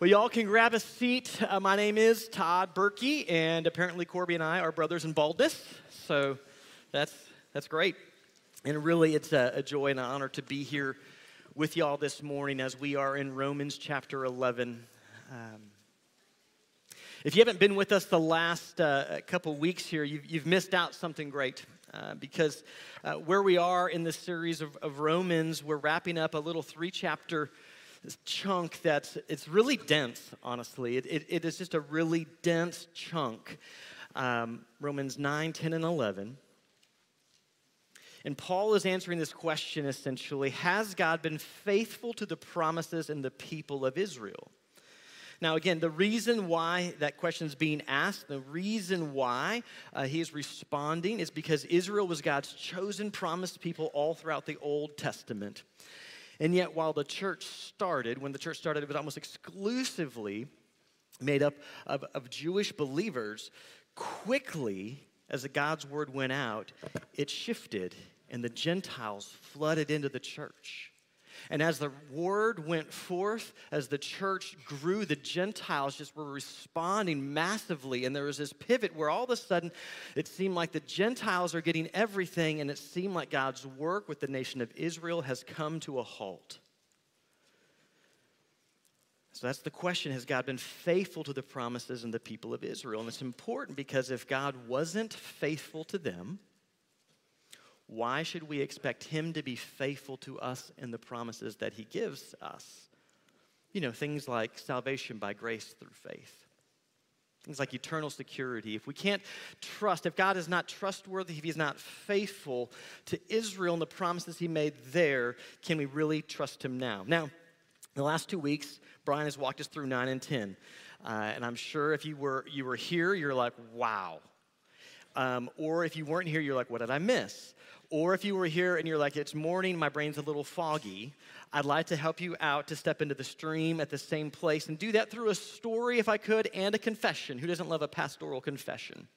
Well, y'all can grab a seat. Uh, my name is Todd Berkey, and apparently Corby and I are brothers in baldness. So that's, that's great. And really, it's a, a joy and an honor to be here with y'all this morning as we are in Romans chapter 11. Um, if you haven't been with us the last uh, couple weeks here, you've, you've missed out something great. Uh, because uh, where we are in this series of, of Romans, we're wrapping up a little three chapter this chunk that's it's really dense honestly. It, it, it is just a really dense chunk. Um, romans 9 10 and 11 and paul is answering this question essentially has god been faithful to the promises and the people of israel? Now, again, the reason why that question is being asked, the reason why uh, he is responding is because Israel was God's chosen promised people all throughout the Old Testament. And yet, while the church started, when the church started, it was almost exclusively made up of, of Jewish believers. Quickly, as the God's word went out, it shifted and the Gentiles flooded into the church. And as the word went forth, as the church grew, the Gentiles just were responding massively. And there was this pivot where all of a sudden it seemed like the Gentiles are getting everything, and it seemed like God's work with the nation of Israel has come to a halt. So that's the question Has God been faithful to the promises and the people of Israel? And it's important because if God wasn't faithful to them, why should we expect him to be faithful to us in the promises that he gives us? You know, things like salvation by grace through faith. Things like eternal security. If we can't trust, if God is not trustworthy, if He's not faithful to Israel and the promises He made there, can we really trust Him now? Now, the last two weeks, Brian has walked us through 9 and 10. Uh, and I'm sure if you were, you were here, you're like, wow. Um, or if you weren't here, you're like, what did I miss? Or if you were here and you're like, it's morning, my brain's a little foggy, I'd like to help you out to step into the stream at the same place and do that through a story, if I could, and a confession. Who doesn't love a pastoral confession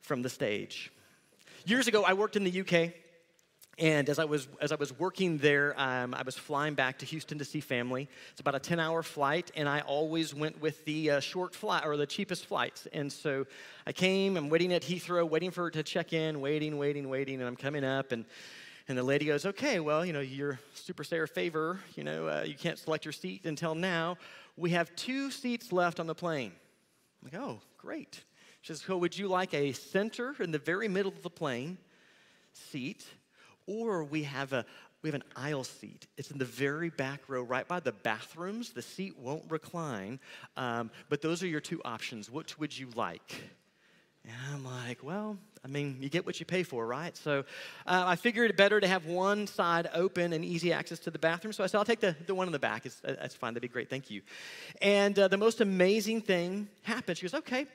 from the stage? Years ago, I worked in the UK. And as I was, as I was working there, um, I was flying back to Houston to see family. It's about a 10 hour flight, and I always went with the uh, short flight or the cheapest flights. And so I came, I'm waiting at Heathrow, waiting for it to check in, waiting, waiting, waiting, and I'm coming up, and, and the lady goes, Okay, well, you know, you're super Sarah favor, you know, uh, you can't select your seat until now. We have two seats left on the plane. I'm like, Oh, great. She says, So would you like a center in the very middle of the plane seat? Or we have a we have an aisle seat. It's in the very back row, right by the bathrooms. The seat won't recline, um, but those are your two options. Which would you like? And I'm like, well, I mean, you get what you pay for, right? So uh, I figured it better to have one side open and easy access to the bathroom. So I said, I'll take the, the one in the back. It's, uh, that's fine. That'd be great. Thank you. And uh, the most amazing thing happened. She goes, okay,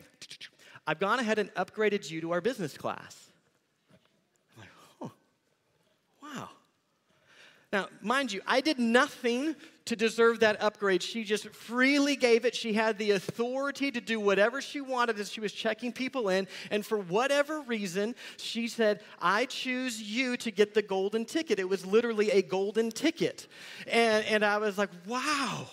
I've gone ahead and upgraded you to our business class. Wow. Now, mind you, I did nothing to deserve that upgrade. She just freely gave it. She had the authority to do whatever she wanted as she was checking people in. And for whatever reason, she said, I choose you to get the golden ticket. It was literally a golden ticket. And, and I was like, wow.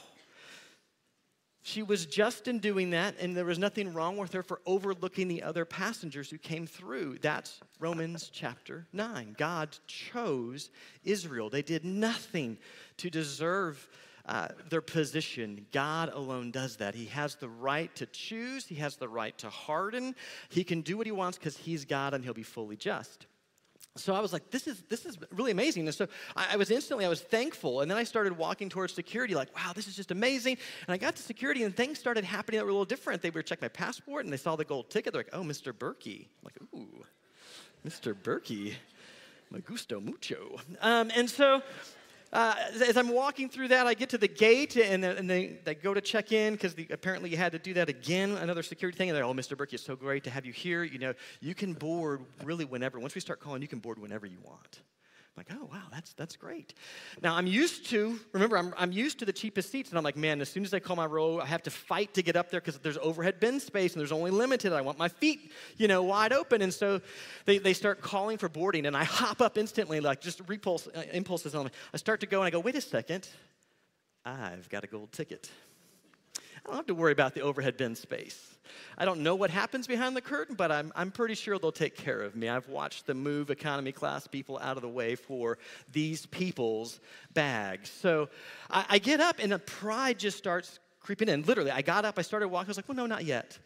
She was just in doing that, and there was nothing wrong with her for overlooking the other passengers who came through. That's Romans chapter 9. God chose Israel. They did nothing to deserve uh, their position. God alone does that. He has the right to choose, He has the right to harden. He can do what He wants because He's God and He'll be fully just so I was like, this is, this is really amazing. And so I, I, was instantly, I was thankful. And then I started walking towards security, like, wow, this is just amazing. And I got to security and things started happening that were a little different. They were checking my passport and they saw the gold ticket. They're like, oh, Mr. Berkey. I'm like, ooh, Mr. Berkey. Me gusto mucho. Um, and so uh, as I'm walking through that, I get to the gate and, and they, they go to check in because apparently you had to do that again, another security thing. And they're, oh, Mr. Berkey, it's so great to have you here. You know, you can board really whenever. Once we start calling, you can board whenever you want. I'm like, oh, wow, that's, that's great. Now, I'm used to, remember, I'm, I'm used to the cheapest seats, and I'm like, man, as soon as I call my row, I have to fight to get up there because there's overhead bin space and there's only limited. I want my feet, you know, wide open. And so they, they start calling for boarding, and I hop up instantly, like just repulse, uh, impulses on me. I start to go, and I go, wait a second, I've got a gold ticket. I don't have to worry about the overhead bin space. I don't know what happens behind the curtain, but I'm, I'm pretty sure they'll take care of me. I've watched them move economy class people out of the way for these people's bags. So I, I get up and the pride just starts creeping in. Literally, I got up, I started walking. I was like, well, no, not yet.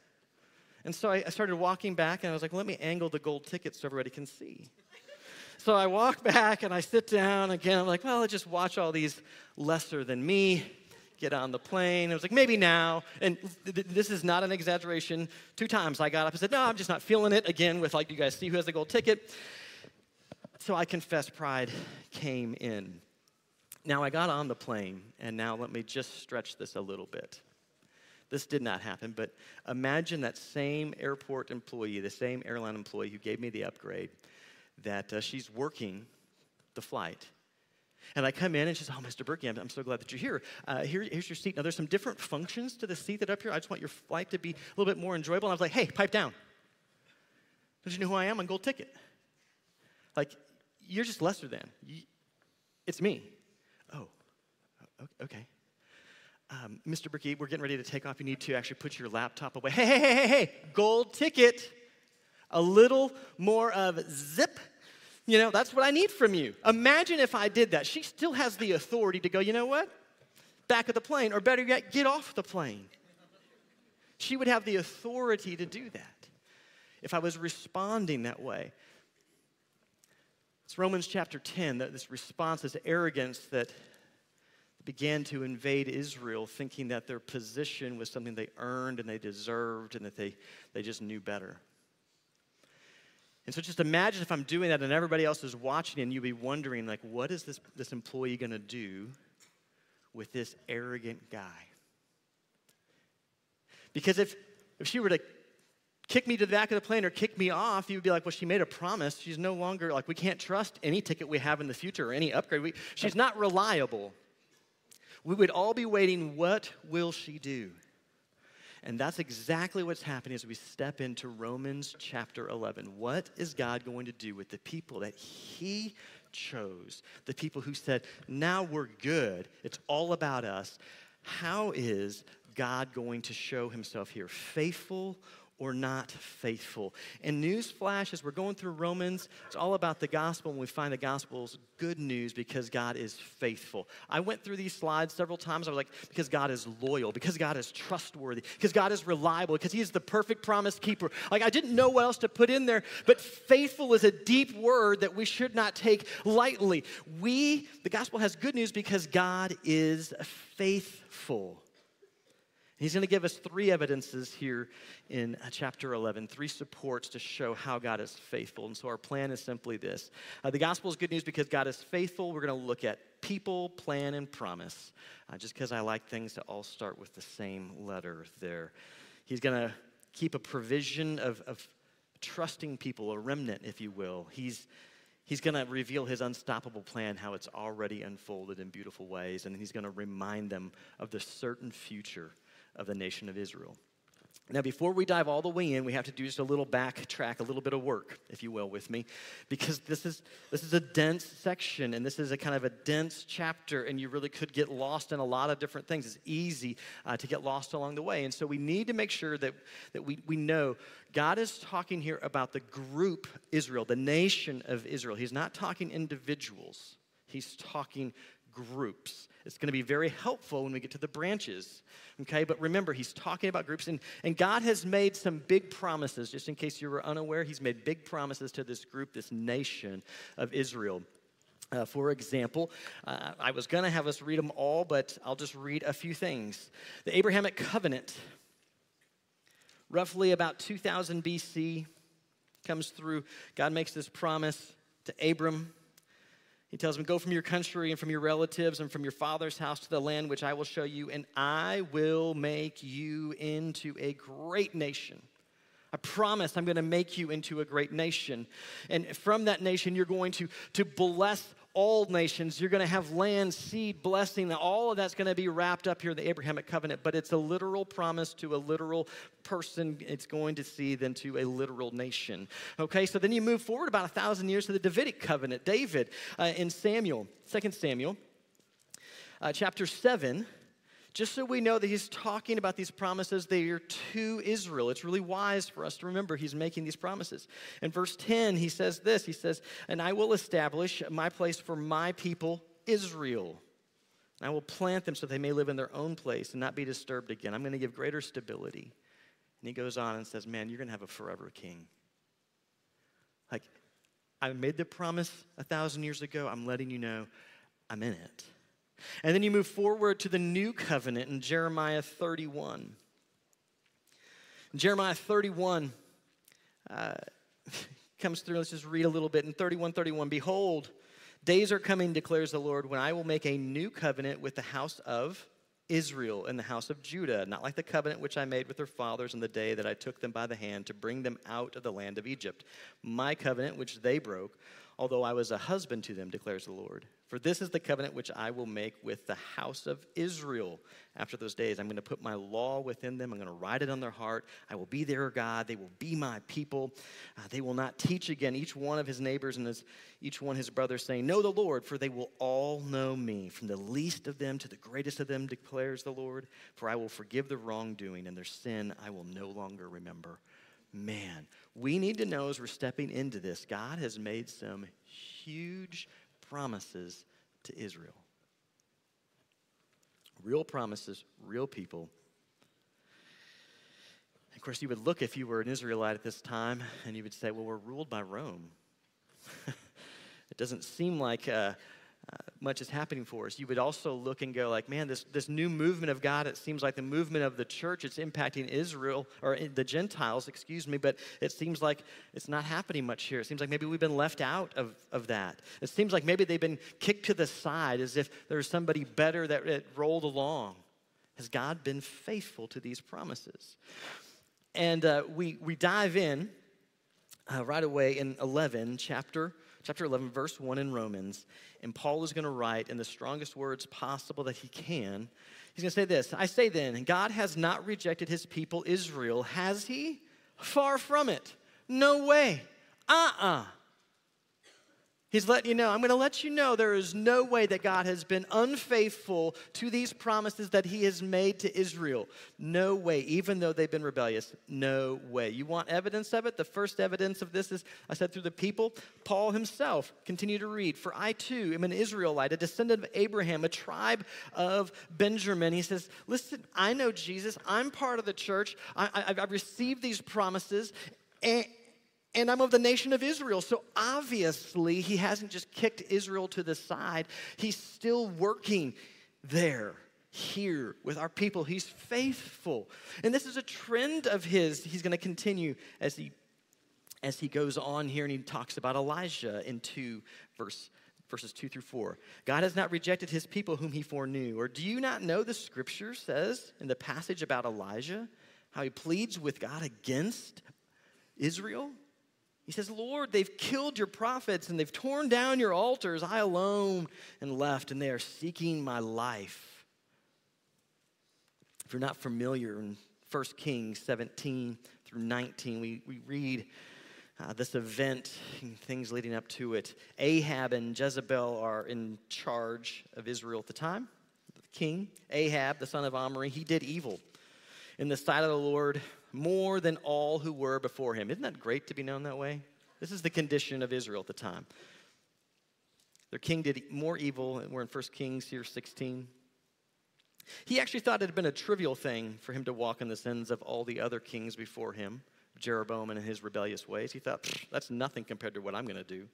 And so I, I started walking back and I was like, well, let me angle the gold ticket so everybody can see. So I walk back and I sit down again. I'm like, well, I'll just watch all these lesser than me get on the plane. I was like, maybe now. And th- this is not an exaggeration. Two times I got up and said, no, I'm just not feeling it. Again, with like, you guys see who has the gold ticket. So I confess pride came in. Now I got on the plane, and now let me just stretch this a little bit. This did not happen, but imagine that same airport employee, the same airline employee who gave me the upgrade, that uh, she's working the flight and I come in and she says, Oh, Mr. Berkey, I'm, I'm so glad that you're here. Uh, here. Here's your seat. Now, there's some different functions to the seat that up here. I just want your flight to be a little bit more enjoyable. And I was like, Hey, pipe down. Don't you know who I am? I'm gold ticket. Like, you're just lesser than. It's me. Oh, okay. Um, Mr. Berkey, we're getting ready to take off. You need to actually put your laptop away. Hey, hey, hey, hey, hey, gold ticket. A little more of zip you know, that's what I need from you. Imagine if I did that. She still has the authority to go, you know what? Back of the plane, or better yet, get off the plane. She would have the authority to do that if I was responding that way. It's Romans chapter 10, that this response, this arrogance that began to invade Israel, thinking that their position was something they earned and they deserved and that they, they just knew better. And so just imagine if I'm doing that and everybody else is watching and you'd be wondering, like, what is this, this employee going to do with this arrogant guy? Because if, if she were to kick me to the back of the plane or kick me off, you'd be like, well, she made a promise. She's no longer, like, we can't trust any ticket we have in the future or any upgrade. We, she's not reliable. We would all be waiting, what will she do? And that's exactly what's happening as we step into Romans chapter 11. What is God going to do with the people that He chose? The people who said, now we're good, it's all about us. How is God going to show Himself here? Faithful or not faithful. And newsflash, as we're going through Romans, it's all about the gospel, and we find the gospel's good news because God is faithful. I went through these slides several times. I was like, because God is loyal, because God is trustworthy, because God is reliable, because He is the perfect promise keeper. Like, I didn't know what else to put in there, but faithful is a deep word that we should not take lightly. We, the gospel has good news because God is faithful. He's going to give us three evidences here in uh, chapter 11, three supports to show how God is faithful. And so our plan is simply this uh, The gospel is good news because God is faithful. We're going to look at people, plan, and promise, uh, just because I like things to all start with the same letter there. He's going to keep a provision of, of trusting people, a remnant, if you will. He's He's going to reveal his unstoppable plan, how it's already unfolded in beautiful ways, and he's going to remind them of the certain future of the nation of Israel. Now, before we dive all the way in, we have to do just a little backtrack, a little bit of work, if you will, with me, because this is this is a dense section and this is a kind of a dense chapter, and you really could get lost in a lot of different things. It's easy uh, to get lost along the way, and so we need to make sure that that we we know God is talking here about the group Israel, the nation of Israel. He's not talking individuals. He's talking groups. It's going to be very helpful when we get to the branches. Okay, but remember, he's talking about groups, and, and God has made some big promises. Just in case you were unaware, he's made big promises to this group, this nation of Israel. Uh, for example, uh, I was going to have us read them all, but I'll just read a few things. The Abrahamic covenant, roughly about 2000 BC, comes through. God makes this promise to Abram he tells him, Go from your country and from your relatives and from your father's house to the land which I will show you, and I will make you into a great nation. I promise I'm going to make you into a great nation. And from that nation, you're going to, to bless all nations. You're going to have land, seed, blessing. All of that's going to be wrapped up here in the Abrahamic covenant, but it's a literal promise to a literal person it's going to see than to a literal nation. Okay, so then you move forward about a thousand years to the Davidic covenant. David uh, in Samuel, Second Samuel, uh, chapter 7 Just so we know that he's talking about these promises, they are to Israel. It's really wise for us to remember he's making these promises. In verse 10, he says this He says, And I will establish my place for my people, Israel. And I will plant them so they may live in their own place and not be disturbed again. I'm going to give greater stability. And he goes on and says, Man, you're going to have a forever king. Like, I made the promise a thousand years ago. I'm letting you know I'm in it. And then you move forward to the new covenant in Jeremiah 31. Jeremiah 31 uh, comes through. Let's just read a little bit. In 31 31, behold, days are coming, declares the Lord, when I will make a new covenant with the house of Israel and the house of Judah, not like the covenant which I made with their fathers in the day that I took them by the hand to bring them out of the land of Egypt. My covenant which they broke, although I was a husband to them, declares the Lord. For this is the covenant which I will make with the house of Israel after those days. I'm going to put my law within them. I'm going to write it on their heart. I will be their God. They will be my people. Uh, they will not teach again each one of his neighbors and his, each one his brothers, saying, Know the Lord, for they will all know me. From the least of them to the greatest of them, declares the Lord. For I will forgive the wrongdoing, and their sin I will no longer remember. Man, we need to know as we're stepping into this, God has made some huge promises to Israel. Real promises, real people. Of course, you would look if you were an Israelite at this time and you would say, well, we're ruled by Rome. it doesn't seem like uh, much is happening for us. You would also look and go like, man, this, this new movement of God, it seems like the movement of the church, it's impacting Israel, or the Gentiles, excuse me, but it seems like it's not happening much here. It seems like maybe we've been left out of, of that. It seems like maybe they've been kicked to the side as if there's somebody better that it rolled along. Has God been faithful to these promises? And uh, we, we dive in uh, right away in 11, chapter chapter 11, verse 1 in Romans. And Paul is going to write in the strongest words possible that he can. He's going to say this I say then, God has not rejected his people Israel, has he? Far from it. No way. Uh uh-uh. uh He's letting you know, I'm going to let you know there is no way that God has been unfaithful to these promises that He has made to Israel. No way, even though they've been rebellious. No way. You want evidence of it? The first evidence of this is, I said, through the people. Paul himself, continue to read. For I too am an Israelite, a descendant of Abraham, a tribe of Benjamin. He says, Listen, I know Jesus. I'm part of the church. I, have received these promises. And, and I'm of the nation of Israel. So obviously, he hasn't just kicked Israel to the side, he's still working there. Here with our people, he's faithful. And this is a trend of his. He's going to continue as he as he goes on here and he talks about Elijah in 2 verse verses 2 through 4. God has not rejected his people whom he foreknew. Or do you not know the scripture says in the passage about Elijah how he pleads with God against Israel? He says, Lord, they've killed your prophets and they've torn down your altars. I alone am left, and they are seeking my life. If you're not familiar, in 1 Kings 17 through 19, we, we read uh, this event and things leading up to it. Ahab and Jezebel are in charge of Israel at the time. The king, Ahab, the son of Omri, he did evil in the sight of the Lord more than all who were before him. Isn't that great to be known that way? This is the condition of Israel at the time. Their king did more evil, and we're in 1 Kings here 16. He actually thought it had been a trivial thing for him to walk in the sins of all the other kings before him, Jeroboam and his rebellious ways. He thought, that's nothing compared to what I'm going to do.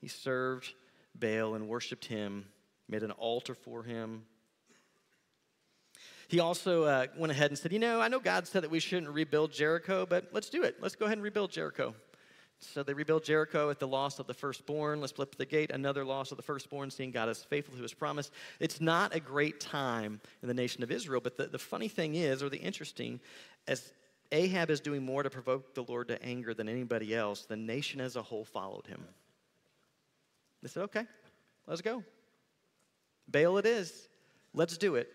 He served Baal and worshiped him, made an altar for him, he also uh, went ahead and said, You know, I know God said that we shouldn't rebuild Jericho, but let's do it. Let's go ahead and rebuild Jericho. So they rebuild Jericho at the loss of the firstborn. Let's flip the gate. Another loss of the firstborn, seeing God is faithful to his promise. It's not a great time in the nation of Israel, but the, the funny thing is, or the interesting, as Ahab is doing more to provoke the Lord to anger than anybody else, the nation as a whole followed him. They said, okay, let's go. Baal it is. Let's do it.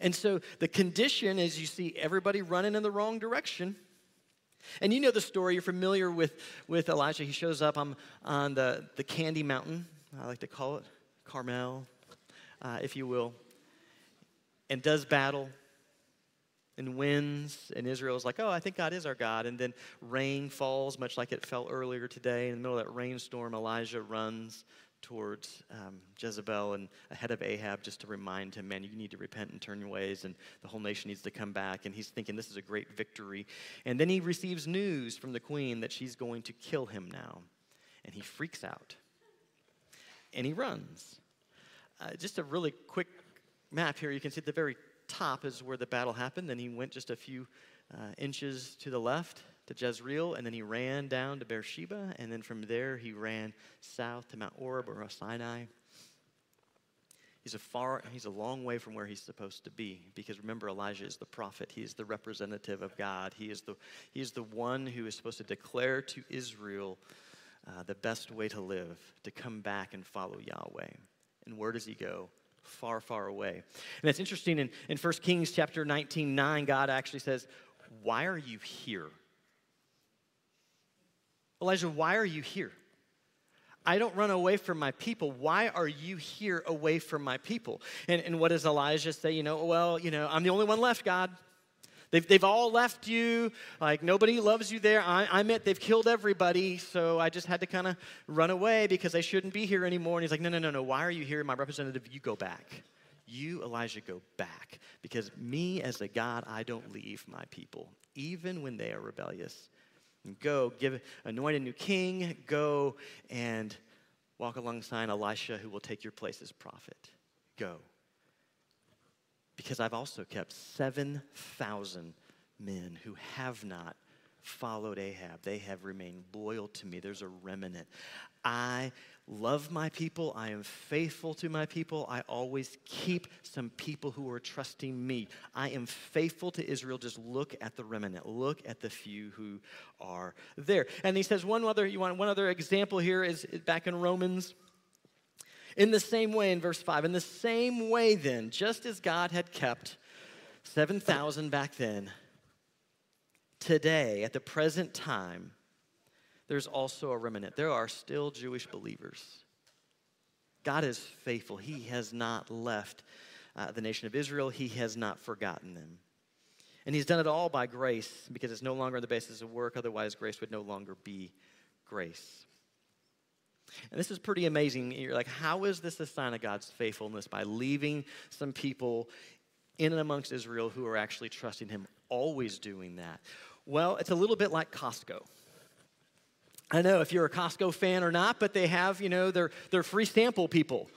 And so the condition is you see everybody running in the wrong direction. And you know the story, you're familiar with, with Elijah. He shows up on, on the, the Candy Mountain, I like to call it, Carmel, uh, if you will. and does battle and wins. And Israel's like, oh, I think God is our God. And then rain falls, much like it fell earlier today. In the middle of that rainstorm, Elijah runs towards um, Jezebel and ahead of Ahab just to remind him, man, you need to repent and turn your ways, and the whole nation needs to come back. And he's thinking this is a great victory. And then he receives news from the queen that she's going to kill him now. And he freaks out and he runs. Uh, just a really quick map here. You can see at the very top is where the battle happened. Then he went just a few uh, inches to the left to Jezreel, and then he ran down to Beersheba, and then from there he ran south to Mount Horeb or Sinai. He's a far, he's a long way from where he's supposed to be because remember, Elijah is the prophet. He is the representative of God. He is the, he is the one who is supposed to declare to Israel uh, the best way to live, to come back and follow Yahweh. And where does he go? Far, far away. And it's interesting in, in 1 Kings chapter 19, 9, God actually says, Why are you here? Elijah, why are you here? I don't run away from my people. Why are you here away from my people? And, and what does Elijah say? You know, well, you know, I'm the only one left, God. They've, they've all left you. Like, nobody loves you there. I, I'm it. They've killed everybody. So I just had to kind of run away because I shouldn't be here anymore. And he's like, no, no, no, no. Why are you here? My representative, you go back. You, Elijah, go back. Because me, as a God, I don't leave my people, even when they are rebellious. Go, give, anoint a new king. Go and walk alongside Elisha, who will take your place as prophet. Go. Because I've also kept 7,000 men who have not followed Ahab. They have remained loyal to me. There's a remnant. I love my people. I am faithful to my people. I always keep some people who are trusting me. I am faithful to Israel. Just look at the remnant. Look at the few who are there. And he says one other, you want one other example here is back in Romans. In the same way, in verse 5, in the same way, then, just as God had kept 7,000 back then, today, at the present time, there's also a remnant. There are still Jewish believers. God is faithful. He has not left uh, the nation of Israel, He has not forgotten them. And He's done it all by grace because it's no longer on the basis of work, otherwise, grace would no longer be grace. And this is pretty amazing. You're like, how is this a sign of God's faithfulness? By leaving some people in and amongst Israel who are actually trusting Him, always doing that. Well, it's a little bit like Costco. I know if you're a Costco fan or not, but they have, you know, their, their free sample people.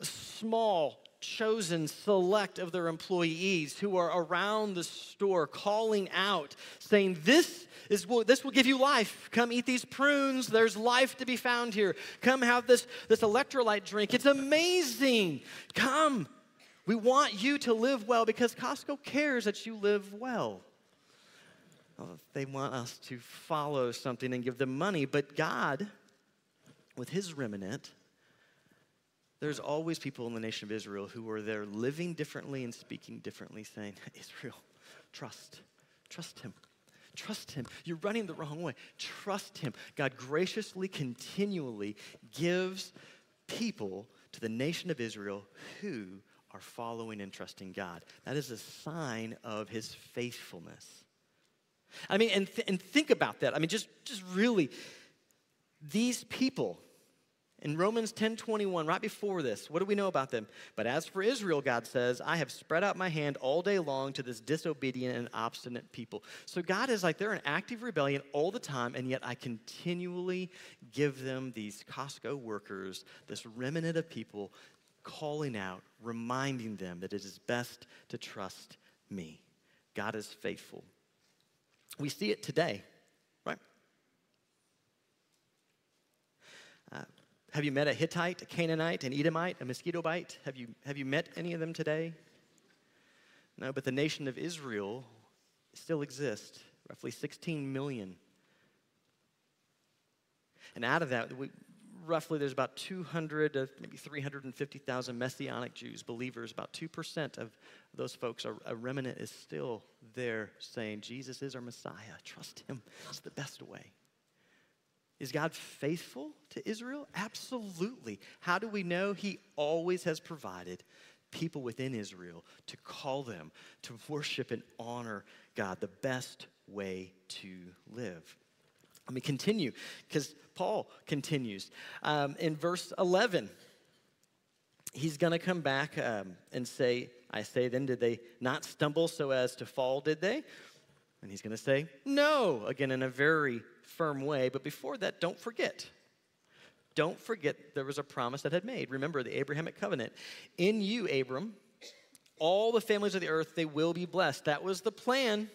Small, chosen, select of their employees who are around the store calling out, saying, This is this will give you life. Come eat these prunes. There's life to be found here. Come have this, this electrolyte drink. It's amazing. Come. We want you to live well because Costco cares that you live well. They want us to follow something and give them money, but God, with His remnant, there's always people in the nation of Israel who are there living differently and speaking differently, saying, Israel, trust, trust Him. Trust Him. You're running the wrong way. Trust Him. God graciously, continually gives people to the nation of Israel who are following and trusting God. That is a sign of His faithfulness. I mean, and, th- and think about that. I mean, just, just really, these people, in Romans 10 21, right before this, what do we know about them? But as for Israel, God says, I have spread out my hand all day long to this disobedient and obstinate people. So God is like, they're in active rebellion all the time, and yet I continually give them these Costco workers, this remnant of people calling out, reminding them that it is best to trust me. God is faithful. We see it today, right? Uh, have you met a Hittite, a Canaanite, an Edomite, a mosquito bite? Have you, have you met any of them today? No, but the nation of Israel still exists, roughly 16 million. And out of that, we, roughly there's about 200 to maybe 350,000 Messianic Jews, believers. About 2% of those folks, are, a remnant is still there saying, Jesus is our Messiah. Trust him. It's the best way. Is God faithful to Israel? Absolutely. How do we know? He always has provided people within Israel to call them to worship and honor God, the best way to live. Let me continue because Paul continues. Um, in verse 11, he's going to come back um, and say, I say then, did they not stumble so as to fall, did they? And he's going to say, no, again, in a very firm way. But before that, don't forget. Don't forget there was a promise that had made. Remember the Abrahamic covenant. In you, Abram, all the families of the earth, they will be blessed. That was the plan.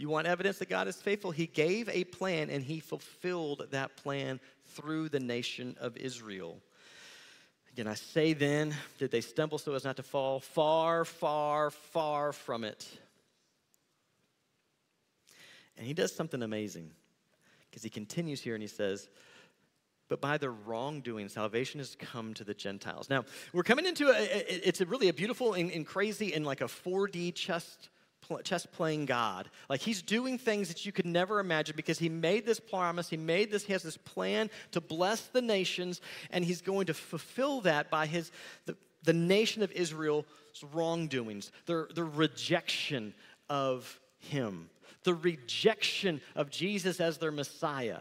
You want evidence that God is faithful? He gave a plan and he fulfilled that plan through the nation of Israel. Again, I say then, did they stumble so as not to fall? Far, far, far from it. And he does something amazing because he continues here and he says, but by their wrongdoing, salvation has come to the Gentiles. Now, we're coming into a, it's a really a beautiful and, and crazy and like a 4D chess, chess playing God. Like he's doing things that you could never imagine because he made this promise, he made this, he has this plan to bless the nations, and he's going to fulfill that by his, the, the nation of Israel's wrongdoings, their, their rejection of him, the rejection of Jesus as their Messiah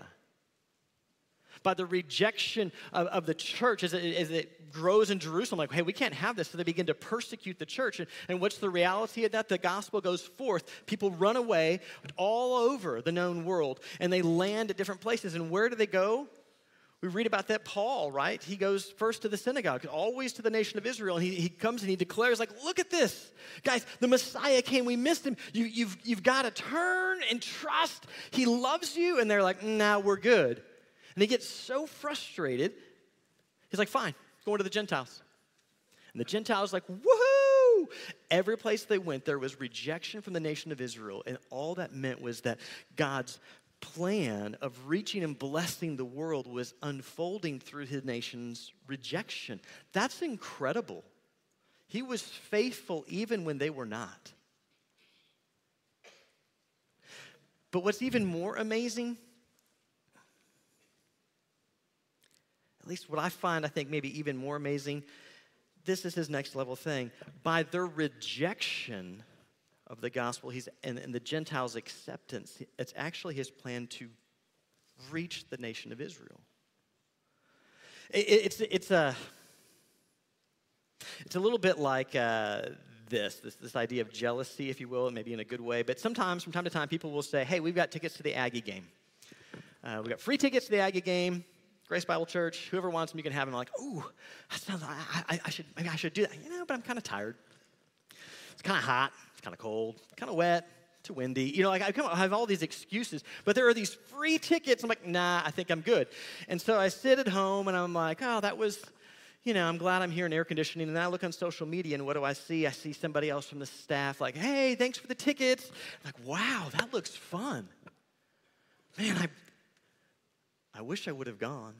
by the rejection of, of the church as it, as it, grows in Jerusalem. Like, hey, we can't have this. So they begin to persecute the church. And, and what's the reality of that? The gospel goes forth. People run away all over the known world and they land at different places. And where do they go? We read about that Paul, right? He goes first to the synagogue, always to the nation of Israel, and he, he comes and he declares, like, look at this. Guys, the Messiah came, we missed him. You, you've, you've got to turn and trust. He loves you. And they're like, now nah, we're good. And he gets so frustrated, he's like, fine, going to the Gentiles. And the Gentiles like, woohoo! Every place they went, there was rejection from the nation of Israel. And all that meant was that God's plan of reaching and blessing the world was unfolding through his nation's rejection. That's incredible. He was faithful even when they were not. But what's even more amazing least what I find, I think, maybe even more amazing, this is his next level thing. By their rejection of the gospel he's, and, and the Gentiles' acceptance, it's actually his plan to reach the nation of Israel. It, it's, it's, a, it's a little bit like uh, this, this, this idea of jealousy, if you will, maybe in a good way. But sometimes, from time to time, people will say, hey, we've got tickets to the Aggie game. Uh, we've got free tickets to the Aggie game. Grace Bible Church, whoever wants them, you can have them. I'm like, ooh, that sounds, I, I, I, should, maybe I should do that. You know, but I'm kind of tired. It's kind of hot. It's kind of cold. Kind of wet. Too windy. You know, like I, come, I have all these excuses, but there are these free tickets. I'm like, nah, I think I'm good. And so I sit at home and I'm like, oh, that was, you know, I'm glad I'm here in air conditioning. And then I look on social media and what do I see? I see somebody else from the staff like, hey, thanks for the tickets. I'm like, wow, that looks fun. Man, I, I wish I would have gone.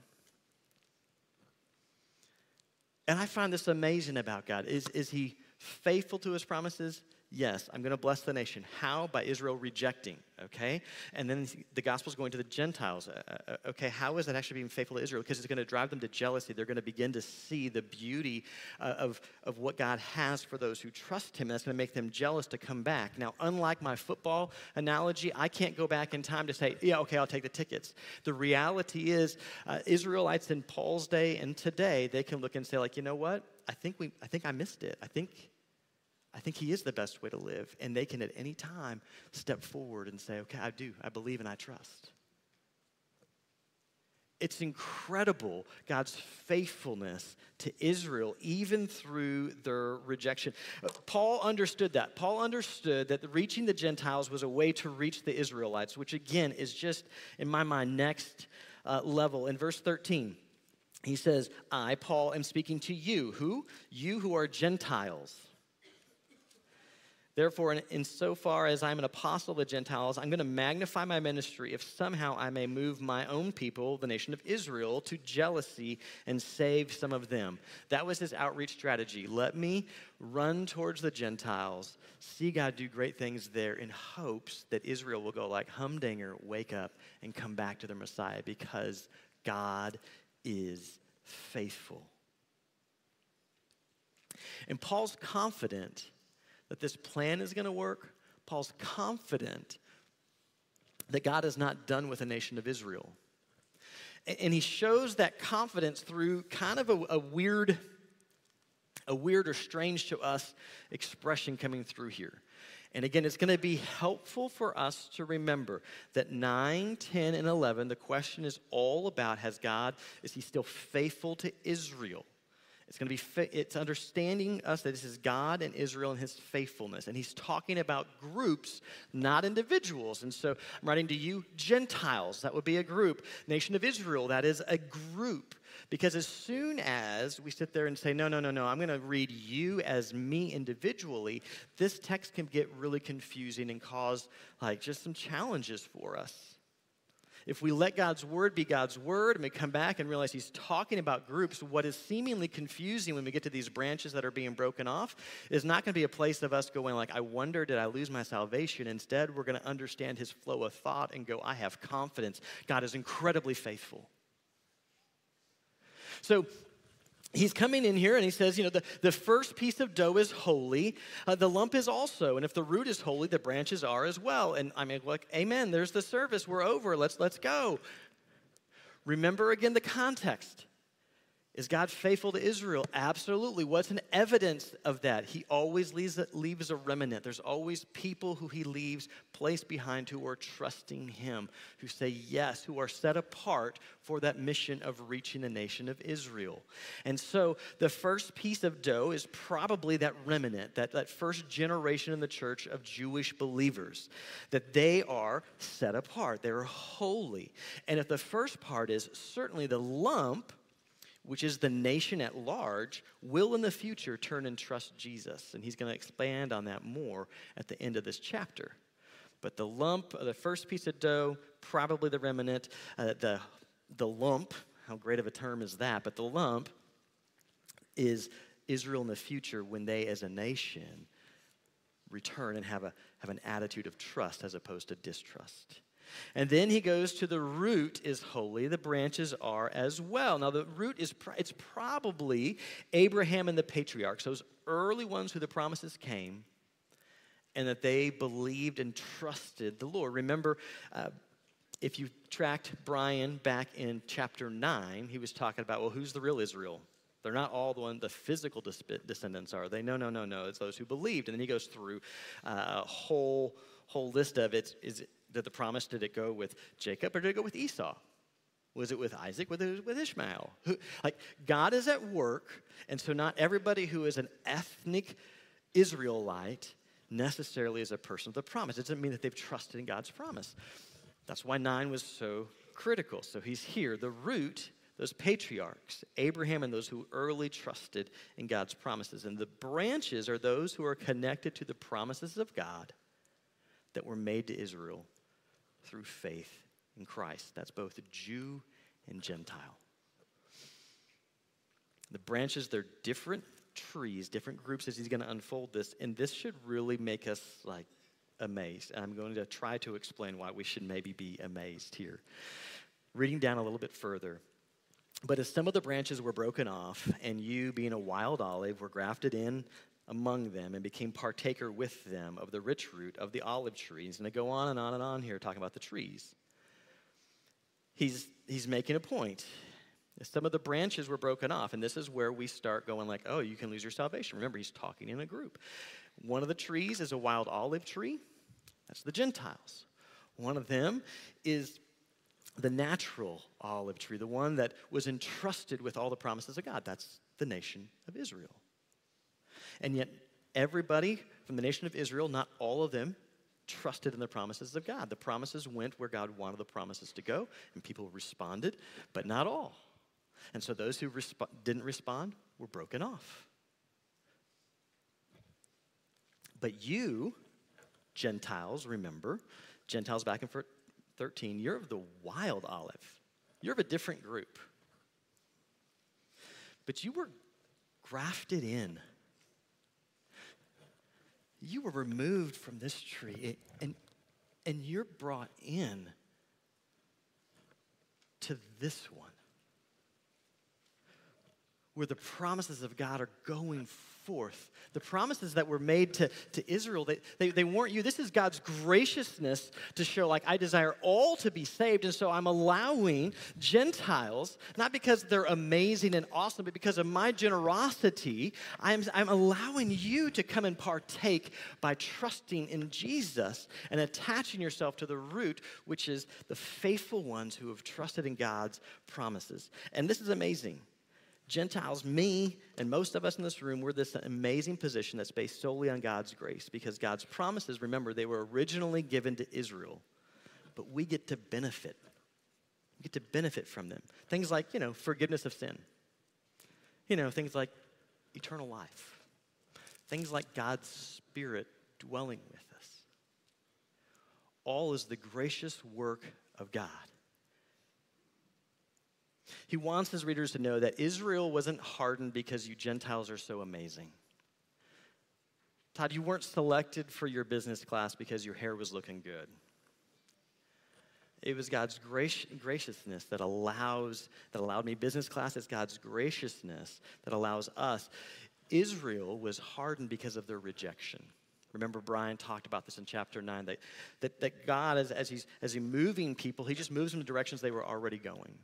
And I find this amazing about God. Is, is he faithful to his promises? Yes, I'm going to bless the nation. How? By Israel rejecting, okay? And then the gospel is going to the Gentiles. Uh, uh, uh, okay, how is that actually being faithful to Israel? Because it's going to drive them to jealousy. They're going to begin to see the beauty uh, of, of what God has for those who trust Him. And that's going to make them jealous to come back. Now, unlike my football analogy, I can't go back in time to say, yeah, okay, I'll take the tickets. The reality is, uh, Israelites in Paul's day and today, they can look and say, like, you know what? I think, we, I think I missed it. I think I think He is the best way to live. And they can at any time step forward and say, okay, I do. I believe and I trust. It's incredible God's faithfulness to Israel, even through their rejection. Paul understood that. Paul understood that reaching the Gentiles was a way to reach the Israelites, which again is just, in my mind, next uh, level. In verse 13, he says, I, Paul, am speaking to you. Who? You who are Gentiles. Therefore, in, insofar as I'm an apostle of the Gentiles, I'm going to magnify my ministry if somehow I may move my own people, the nation of Israel, to jealousy and save some of them. That was his outreach strategy. Let me run towards the Gentiles, see God do great things there in hopes that Israel will go like humdinger, wake up, and come back to their Messiah because God is faithful. And Paul's confident that this plan is going to work. Paul's confident that God is not done with the nation of Israel. And he shows that confidence through kind of a, a weird, a weird or strange to us expression coming through here. And again, it's going to be helpful for us to remember that 9, 10, and 11, the question is all about has God, is he still faithful to Israel? It's going to be, it's understanding us that this is God and Israel and his faithfulness. And he's talking about groups, not individuals. And so I'm writing to you, Gentiles, that would be a group. Nation of Israel, that is a group. Because as soon as we sit there and say, no, no, no, no, I'm going to read you as me individually, this text can get really confusing and cause like just some challenges for us. If we let God's word be God's word and we come back and realize he's talking about groups, what is seemingly confusing when we get to these branches that are being broken off is not going to be a place of us going like, I wonder, did I lose my salvation? Instead, we're going to understand his flow of thought and go, I have confidence. God is incredibly faithful. So he's coming in here and he says, you know, the, the first piece of dough is holy. Uh, the lump is also. And if the root is holy, the branches are as well. And I mean, like, amen, there's the service. We're over. Let's, let's go. Remember again the context. Is God faithful to Israel? Absolutely. What's an evidence of that? He always leaves a, leaves a remnant. There's always people who he leaves placed behind who are trusting him, who say yes, who are set apart for that mission of reaching the nation of Israel. And so the first piece of dough is probably that remnant, that, that first generation in the church of Jewish believers, that they are set apart, they're holy. And if the first part is certainly the lump, which is the nation at large, will in the future turn and trust Jesus. And he's going to expand on that more at the end of this chapter. But the lump, the first piece of dough, probably the remnant, uh, the, the lump, how great of a term is that? But the lump is Israel in the future when they, as a nation, return and have, a, have an attitude of trust as opposed to distrust. And then he goes to the root is holy, the branches are as well. Now, the root is, it's probably Abraham and the patriarchs, those early ones who the promises came, and that they believed and trusted the Lord. Remember, uh, if you tracked Brian back in chapter 9, he was talking about, well, who's the real Israel? They're not all the one the physical descendants are. They no no no no. It's those who believed. And then he goes through uh, a whole whole list of it. Is did the promise, did it go with Jacob or did it go with Esau? Was it with Isaac? Was it with Ishmael? Who, like, God is at work, and so not everybody who is an ethnic Israelite necessarily is a person of the promise. It doesn't mean that they've trusted in God's promise. That's why nine was so critical. So he's here. The root, those patriarchs, Abraham and those who early trusted in God's promises. And the branches are those who are connected to the promises of God that were made to Israel through faith in Christ. That's both Jew and Gentile. The branches, they're different trees, different groups as he's going to unfold this, and this should really make us like amazed. And I'm going to try to explain why we should maybe be amazed here. Reading down a little bit further. But as some of the branches were broken off, and you, being a wild olive, were grafted in among them and became partaker with them of the rich root of the olive trees. And I go on and on and on here talking about the trees. He's, he's making a point. Some of the branches were broken off, and this is where we start going like, oh, you can lose your salvation. Remember, he's talking in a group. One of the trees is a wild olive tree. That's the Gentiles. One of them is the natural olive tree, the one that was entrusted with all the promises of God. That's the nation of Israel. And yet, everybody from the nation of Israel, not all of them, trusted in the promises of God. The promises went where God wanted the promises to go, and people responded, but not all. And so those who resp- didn't respond were broken off. But you, Gentiles, remember, Gentiles back in 13, you're of the wild olive. You're of a different group. But you were grafted in you were removed from this tree and, and you're brought in to this one. Where the promises of God are going forth. The promises that were made to, to Israel, they, they, they weren't you. This is God's graciousness to show, like, I desire all to be saved. And so I'm allowing Gentiles, not because they're amazing and awesome, but because of my generosity, I'm, I'm allowing you to come and partake by trusting in Jesus and attaching yourself to the root, which is the faithful ones who have trusted in God's promises. And this is amazing Gentiles, me, and most of us in this room, we're this amazing position that's based solely on God's grace because God's promises, remember, they were originally given to Israel, but we get to benefit. We get to benefit from them. Things like, you know, forgiveness of sin, you know, things like eternal life, things like God's Spirit dwelling with us. All is the gracious work of God. He wants his readers to know that Israel wasn't hardened because you Gentiles are so amazing. Todd, you weren't selected for your business class because your hair was looking good. It was God's graciousness that allows that allowed me business class. It's God's graciousness that allows us. Israel was hardened because of their rejection. Remember, Brian talked about this in chapter 9 that, that, that God, as, as, he's, as he's moving people, he just moves them in directions they were already going.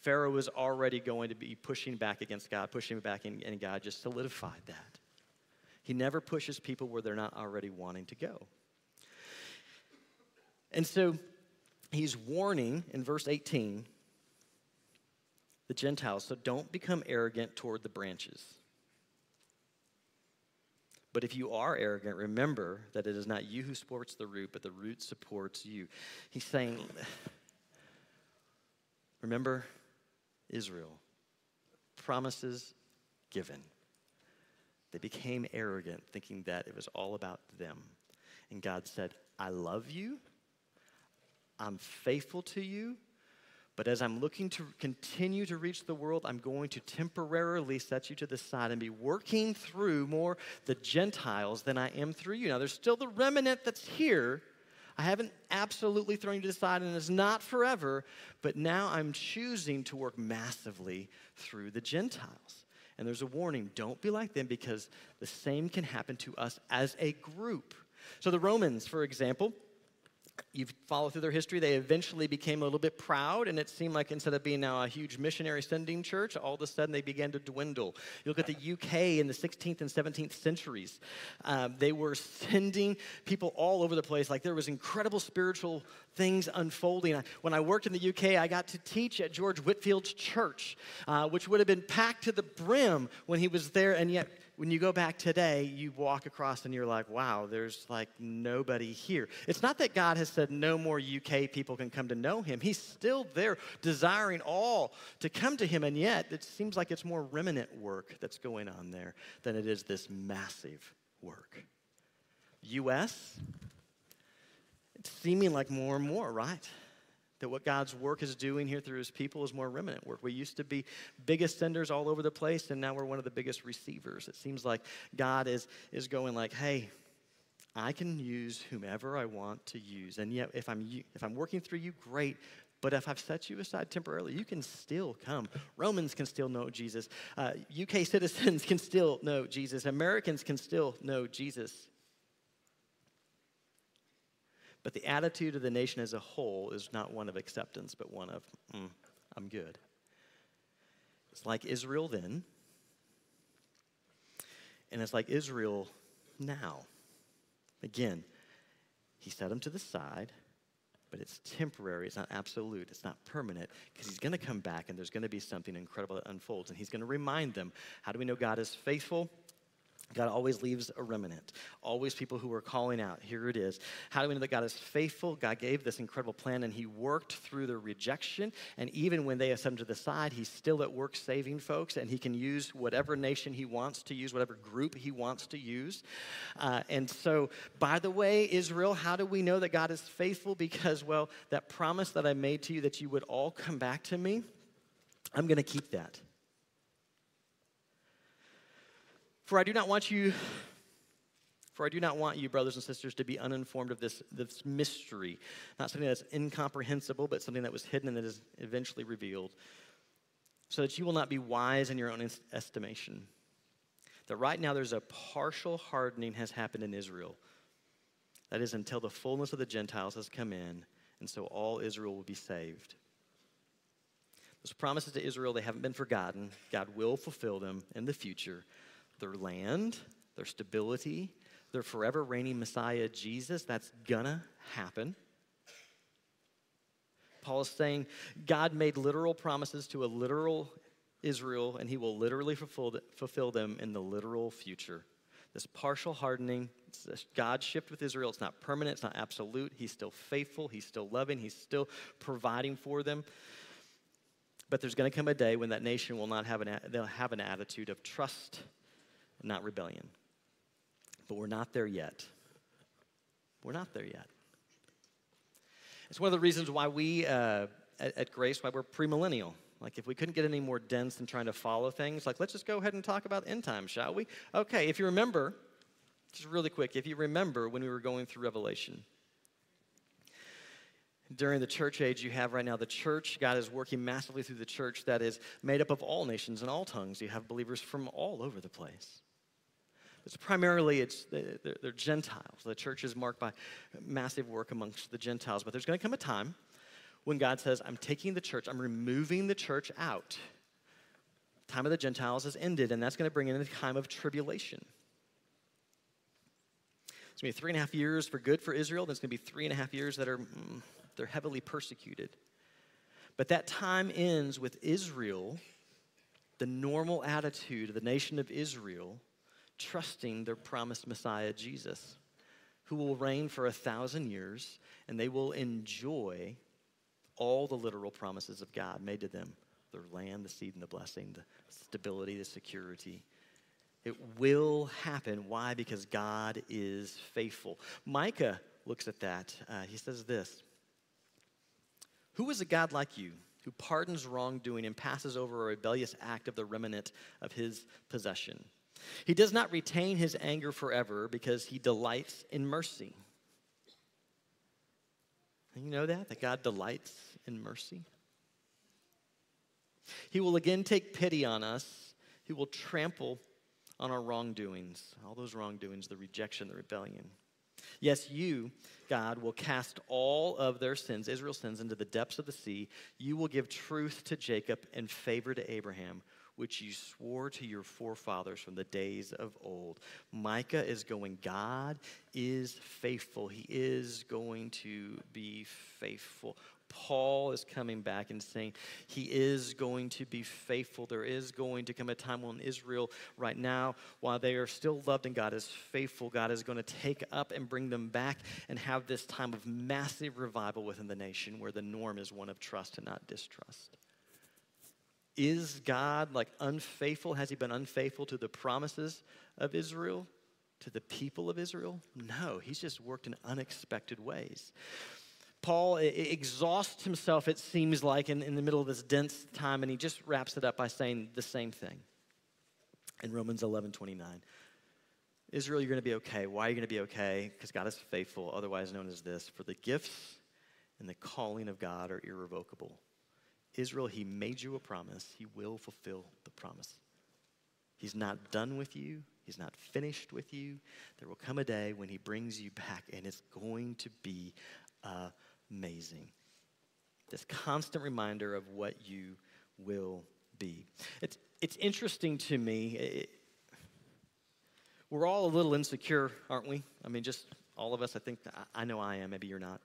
Pharaoh was already going to be pushing back against God, pushing back, and, and God just solidified that. He never pushes people where they're not already wanting to go. And so he's warning in verse 18 the Gentiles so don't become arrogant toward the branches. But if you are arrogant, remember that it is not you who supports the root, but the root supports you. He's saying, remember, Israel. Promises given. They became arrogant, thinking that it was all about them. And God said, I love you. I'm faithful to you. But as I'm looking to continue to reach the world, I'm going to temporarily set you to the side and be working through more the Gentiles than I am through you. Now, there's still the remnant that's here, I haven't absolutely thrown you to the side and it's not forever, but now I'm choosing to work massively through the Gentiles. And there's a warning don't be like them because the same can happen to us as a group. So, the Romans, for example, you follow through their history, they eventually became a little bit proud, and it seemed like instead of being now a huge missionary sending church, all of a sudden they began to dwindle. You look at the UK in the 16th and 17th centuries, um, they were sending people all over the place. Like there was incredible spiritual things unfolding. When I worked in the UK, I got to teach at George Whitefield's church, uh, which would have been packed to the brim when he was there, and yet when you go back today, you walk across and you're like, wow, there's like nobody here. It's not that God has said no more UK people can come to know him. He's still there, desiring all to come to him, and yet it seems like it's more remnant work that's going on there than it is this massive work. US, it's seeming like more and more, right? That what God's work is doing here through his people is more remnant work. We used to be biggest senders all over the place, and now we're one of the biggest receivers. It seems like God is, is going like, hey, I can use whomever I want to use. And yet, if I'm, if I'm working through you, great. But if I've set you aside temporarily, you can still come. Romans can still know Jesus. Uh, UK citizens can still know Jesus. Americans can still know Jesus. But the attitude of the nation as a whole is not one of acceptance, but one of, mm, I'm good. It's like Israel then, and it's like Israel now. Again, he set them to the side, but it's temporary, it's not absolute, it's not permanent, because he's going to come back and there's going to be something incredible that unfolds. And he's going to remind them how do we know God is faithful? God always leaves a remnant, always people who are calling out. Here it is. How do we know that God is faithful? God gave this incredible plan and He worked through the rejection. And even when they have him to the side, He's still at work saving folks and He can use whatever nation He wants to use, whatever group He wants to use. Uh, and so, by the way, Israel, how do we know that God is faithful? Because, well, that promise that I made to you that you would all come back to me, I'm going to keep that. For I do not want you, for I do not want you, brothers and sisters, to be uninformed of this, this mystery. Not something that's incomprehensible, but something that was hidden and that is eventually revealed. so that you will not be wise in your own estimation. That right now there's a partial hardening has happened in Israel. That is until the fullness of the Gentiles has come in, and so all Israel will be saved. Those promises to Israel, they haven't been forgotten. God will fulfill them in the future. Their land, their stability, their forever reigning Messiah, Jesus, that's gonna happen. Paul is saying God made literal promises to a literal Israel, and he will literally fulfill, them in the literal future. This partial hardening, God shift with Israel, it's not permanent, it's not absolute. He's still faithful, he's still loving, he's still providing for them. But there's going to come a day when that nation will not have an, they'll have an attitude of trust, not rebellion. But we're not there yet. We're not there yet. It's one of the reasons why we uh, at, at Grace, why we're premillennial. Like, if we couldn't get any more dense than trying to follow things, like, let's just go ahead and talk about end times, shall we? Okay, if you remember, just really quick, if you remember when we were going through Revelation, during the church age you have right now, the church, God is working massively through the church that is made up of all nations and all tongues. You have believers from all over the place. It's primarily it's they're, Gentiles. The church is marked by massive work amongst the Gentiles. But there's going to come a time when God says, "I'm taking the church. I'm removing the church out." time of the Gentiles has ended, and that's going to bring in a time of tribulation. It's going to be three and a half years for good for Israel. Then it's going to be three and a half years that are mm, they're heavily persecuted. But that time ends with Israel, the normal attitude of the nation of Israel trusting their promised Messiah, Jesus, who will reign for a thousand years and they will enjoy all the literal promises of God made to them their land, the seed, and the blessing, the stability, the security. It will happen. Why? Because God is faithful. Micah looks at that. Uh, he says this Who is a God like you? Who pardons wrongdoing and passes over a rebellious act of the remnant of his possession? He does not retain his anger forever because he delights in mercy. And you know that? That God delights in mercy? He will again take pity on us. He will trample on our wrongdoings, all those wrongdoings, the rejection, the rebellion. Yes, you, God, will cast all of their sins, Israel's sins, into the depths of the sea. You will give truth to Jacob and favor to Abraham which you swore to your forefathers from the days of old. Micah is going, God is faithful. He is going to be faithful. Paul is coming back and saying he is going to be faithful. There is going to come a time when Israel, right now, while they are still loved and God is faithful, God is going to take up and bring them back and have this time of massive revival within the nation where the norm is one of trust and not distrust. Is God like unfaithful? Has he been unfaithful to the promises of Israel, to the people of Israel? No, he's just worked in unexpected ways. Paul exhausts himself, it seems like, in, in the middle of this dense time, and he just wraps it up by saying the same thing in Romans 11 29. Israel, you're going to be okay. Why are you going to be okay? Because God is faithful, otherwise known as this. For the gifts and the calling of God are irrevocable. Israel, he made you a promise. He will fulfill the promise. He's not done with you. He's not finished with you. There will come a day when he brings you back, and it's going to be amazing. This constant reminder of what you will be. It's, it's interesting to me. It, we're all a little insecure, aren't we? I mean, just all of us. I think I know I am. Maybe you're not.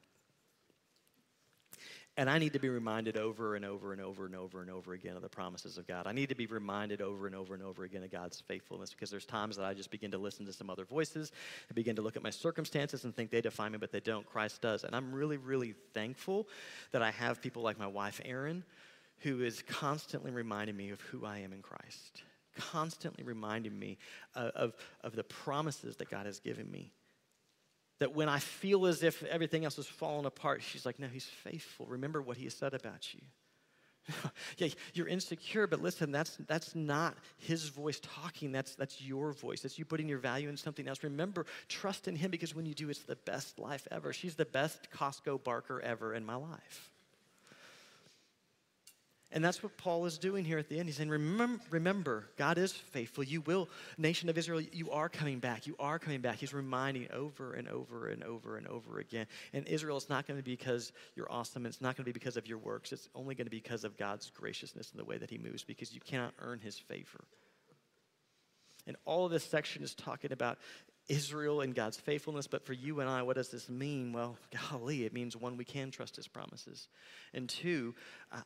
And I need to be reminded over and over and over and over and over again of the promises of God. I need to be reminded over and over and over again of God's faithfulness because there's times that I just begin to listen to some other voices. and begin to look at my circumstances and think they define me, but they don't. Christ does. And I'm really, really thankful that I have people like my wife, Erin, who is constantly reminding me of who I am in Christ, constantly reminding me of, of, of the promises that God has given me that when I feel as if everything else is falling apart, she's like, No, he's faithful. Remember what he has said about you. yeah, you're insecure, but listen, that's, that's not his voice talking. That's, that's your voice. That's you putting your value in something else. Remember, trust in him because when you do, it's the best life ever. She's the best Costco Barker ever in my life. And that's what Paul is doing here at the end. He's saying, remember, remember, God is faithful. You will, nation of Israel, you are coming back. You are coming back. He's reminding over and over and over and over again. And Israel, it's not going to be because you're awesome. It's not going to be because of your works. It's only going to be because of God's graciousness and the way that He moves because you cannot earn His favor. And all of this section is talking about Israel and God's faithfulness, but for you and I, what does this mean? Well, golly, it means one, we can trust his promises. And two,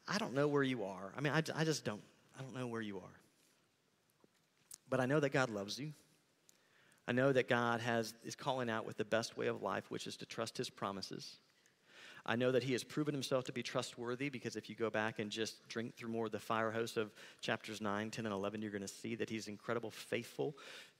I don't know where you are. I mean, I, I just don't. I don't know where you are. But I know that God loves you. I know that God has, is calling out with the best way of life, which is to trust his promises. I know that he has proven himself to be trustworthy because if you go back and just drink through more of the fire hose of chapters 9, 10, and 11, you're going to see that he's incredible faithful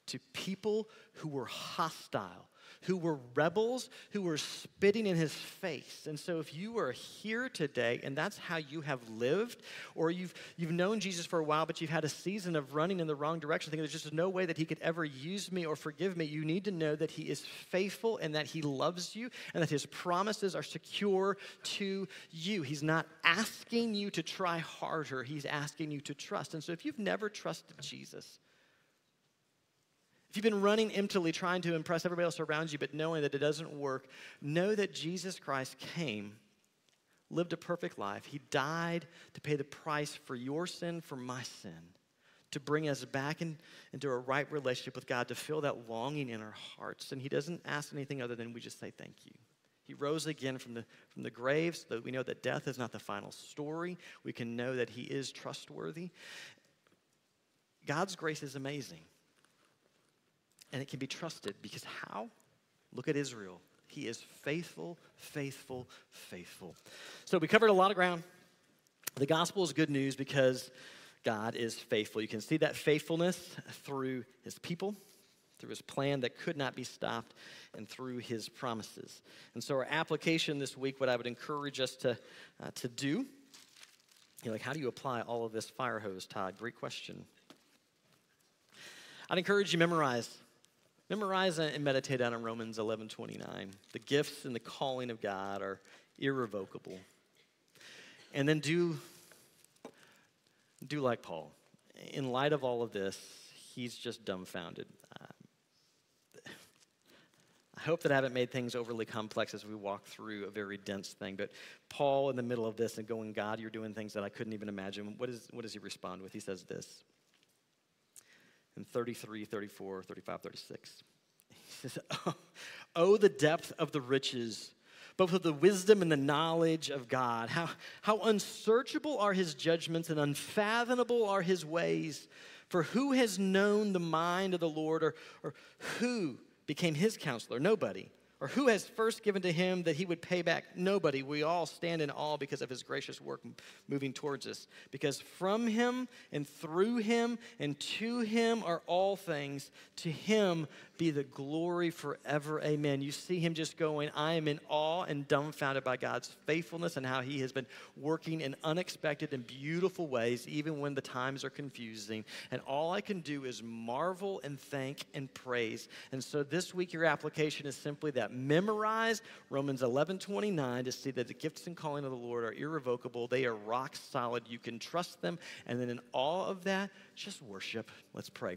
to people who were hostile, who were rebels, who were spitting in his face. And so, if you are here today and that's how you have lived, or you've, you've known Jesus for a while, but you've had a season of running in the wrong direction, thinking there's just no way that he could ever use me or forgive me, you need to know that he is faithful and that he loves you and that his promises are secure to you. He's not asking you to try harder, he's asking you to trust. And so, if you've never trusted Jesus, if you've been running emptily trying to impress everybody else around you, but knowing that it doesn't work, know that Jesus Christ came, lived a perfect life. He died to pay the price for your sin, for my sin, to bring us back in, into a right relationship with God, to fill that longing in our hearts. And He doesn't ask anything other than we just say thank you. He rose again from the, from the grave so that we know that death is not the final story. We can know that He is trustworthy. God's grace is amazing and it can be trusted because how? Look at Israel. He is faithful, faithful, faithful. So we covered a lot of ground. The gospel is good news because God is faithful. You can see that faithfulness through his people, through his plan that could not be stopped, and through his promises. And so, our application this week, what I would encourage us to, uh, to do, you're like, how do you apply all of this fire hose, Todd? Great question. I'd encourage you memorize Memorize and meditate on Romans 11 29. The gifts and the calling of God are irrevocable. And then do, do like Paul. In light of all of this, he's just dumbfounded. Uh, I hope that I haven't made things overly complex as we walk through a very dense thing. But Paul, in the middle of this and going, God, you're doing things that I couldn't even imagine, what, is, what does he respond with? He says this in 33, 34, 35, 36. He says, oh, oh, the depth of the riches, both of the wisdom and the knowledge of God. How, how unsearchable are his judgments and unfathomable are his ways. For who has known the mind of the Lord, or, or who became his counselor? Nobody. Or who has first given to him that he would pay back? Nobody. We all stand in awe because of his gracious work moving towards us. Because from him and through him and to him are all things. To him be the glory forever. Amen. You see him just going, I am in awe and dumbfounded by God's faithfulness and how he has been working in unexpected and beautiful ways, even when the times are confusing. And all I can do is marvel and thank and praise. And so this week, your application is simply that memorize Romans 11 29 to see that the gifts and calling of the Lord are irrevocable, they are rock solid. You can trust them. And then in all of that, just worship. Let's pray.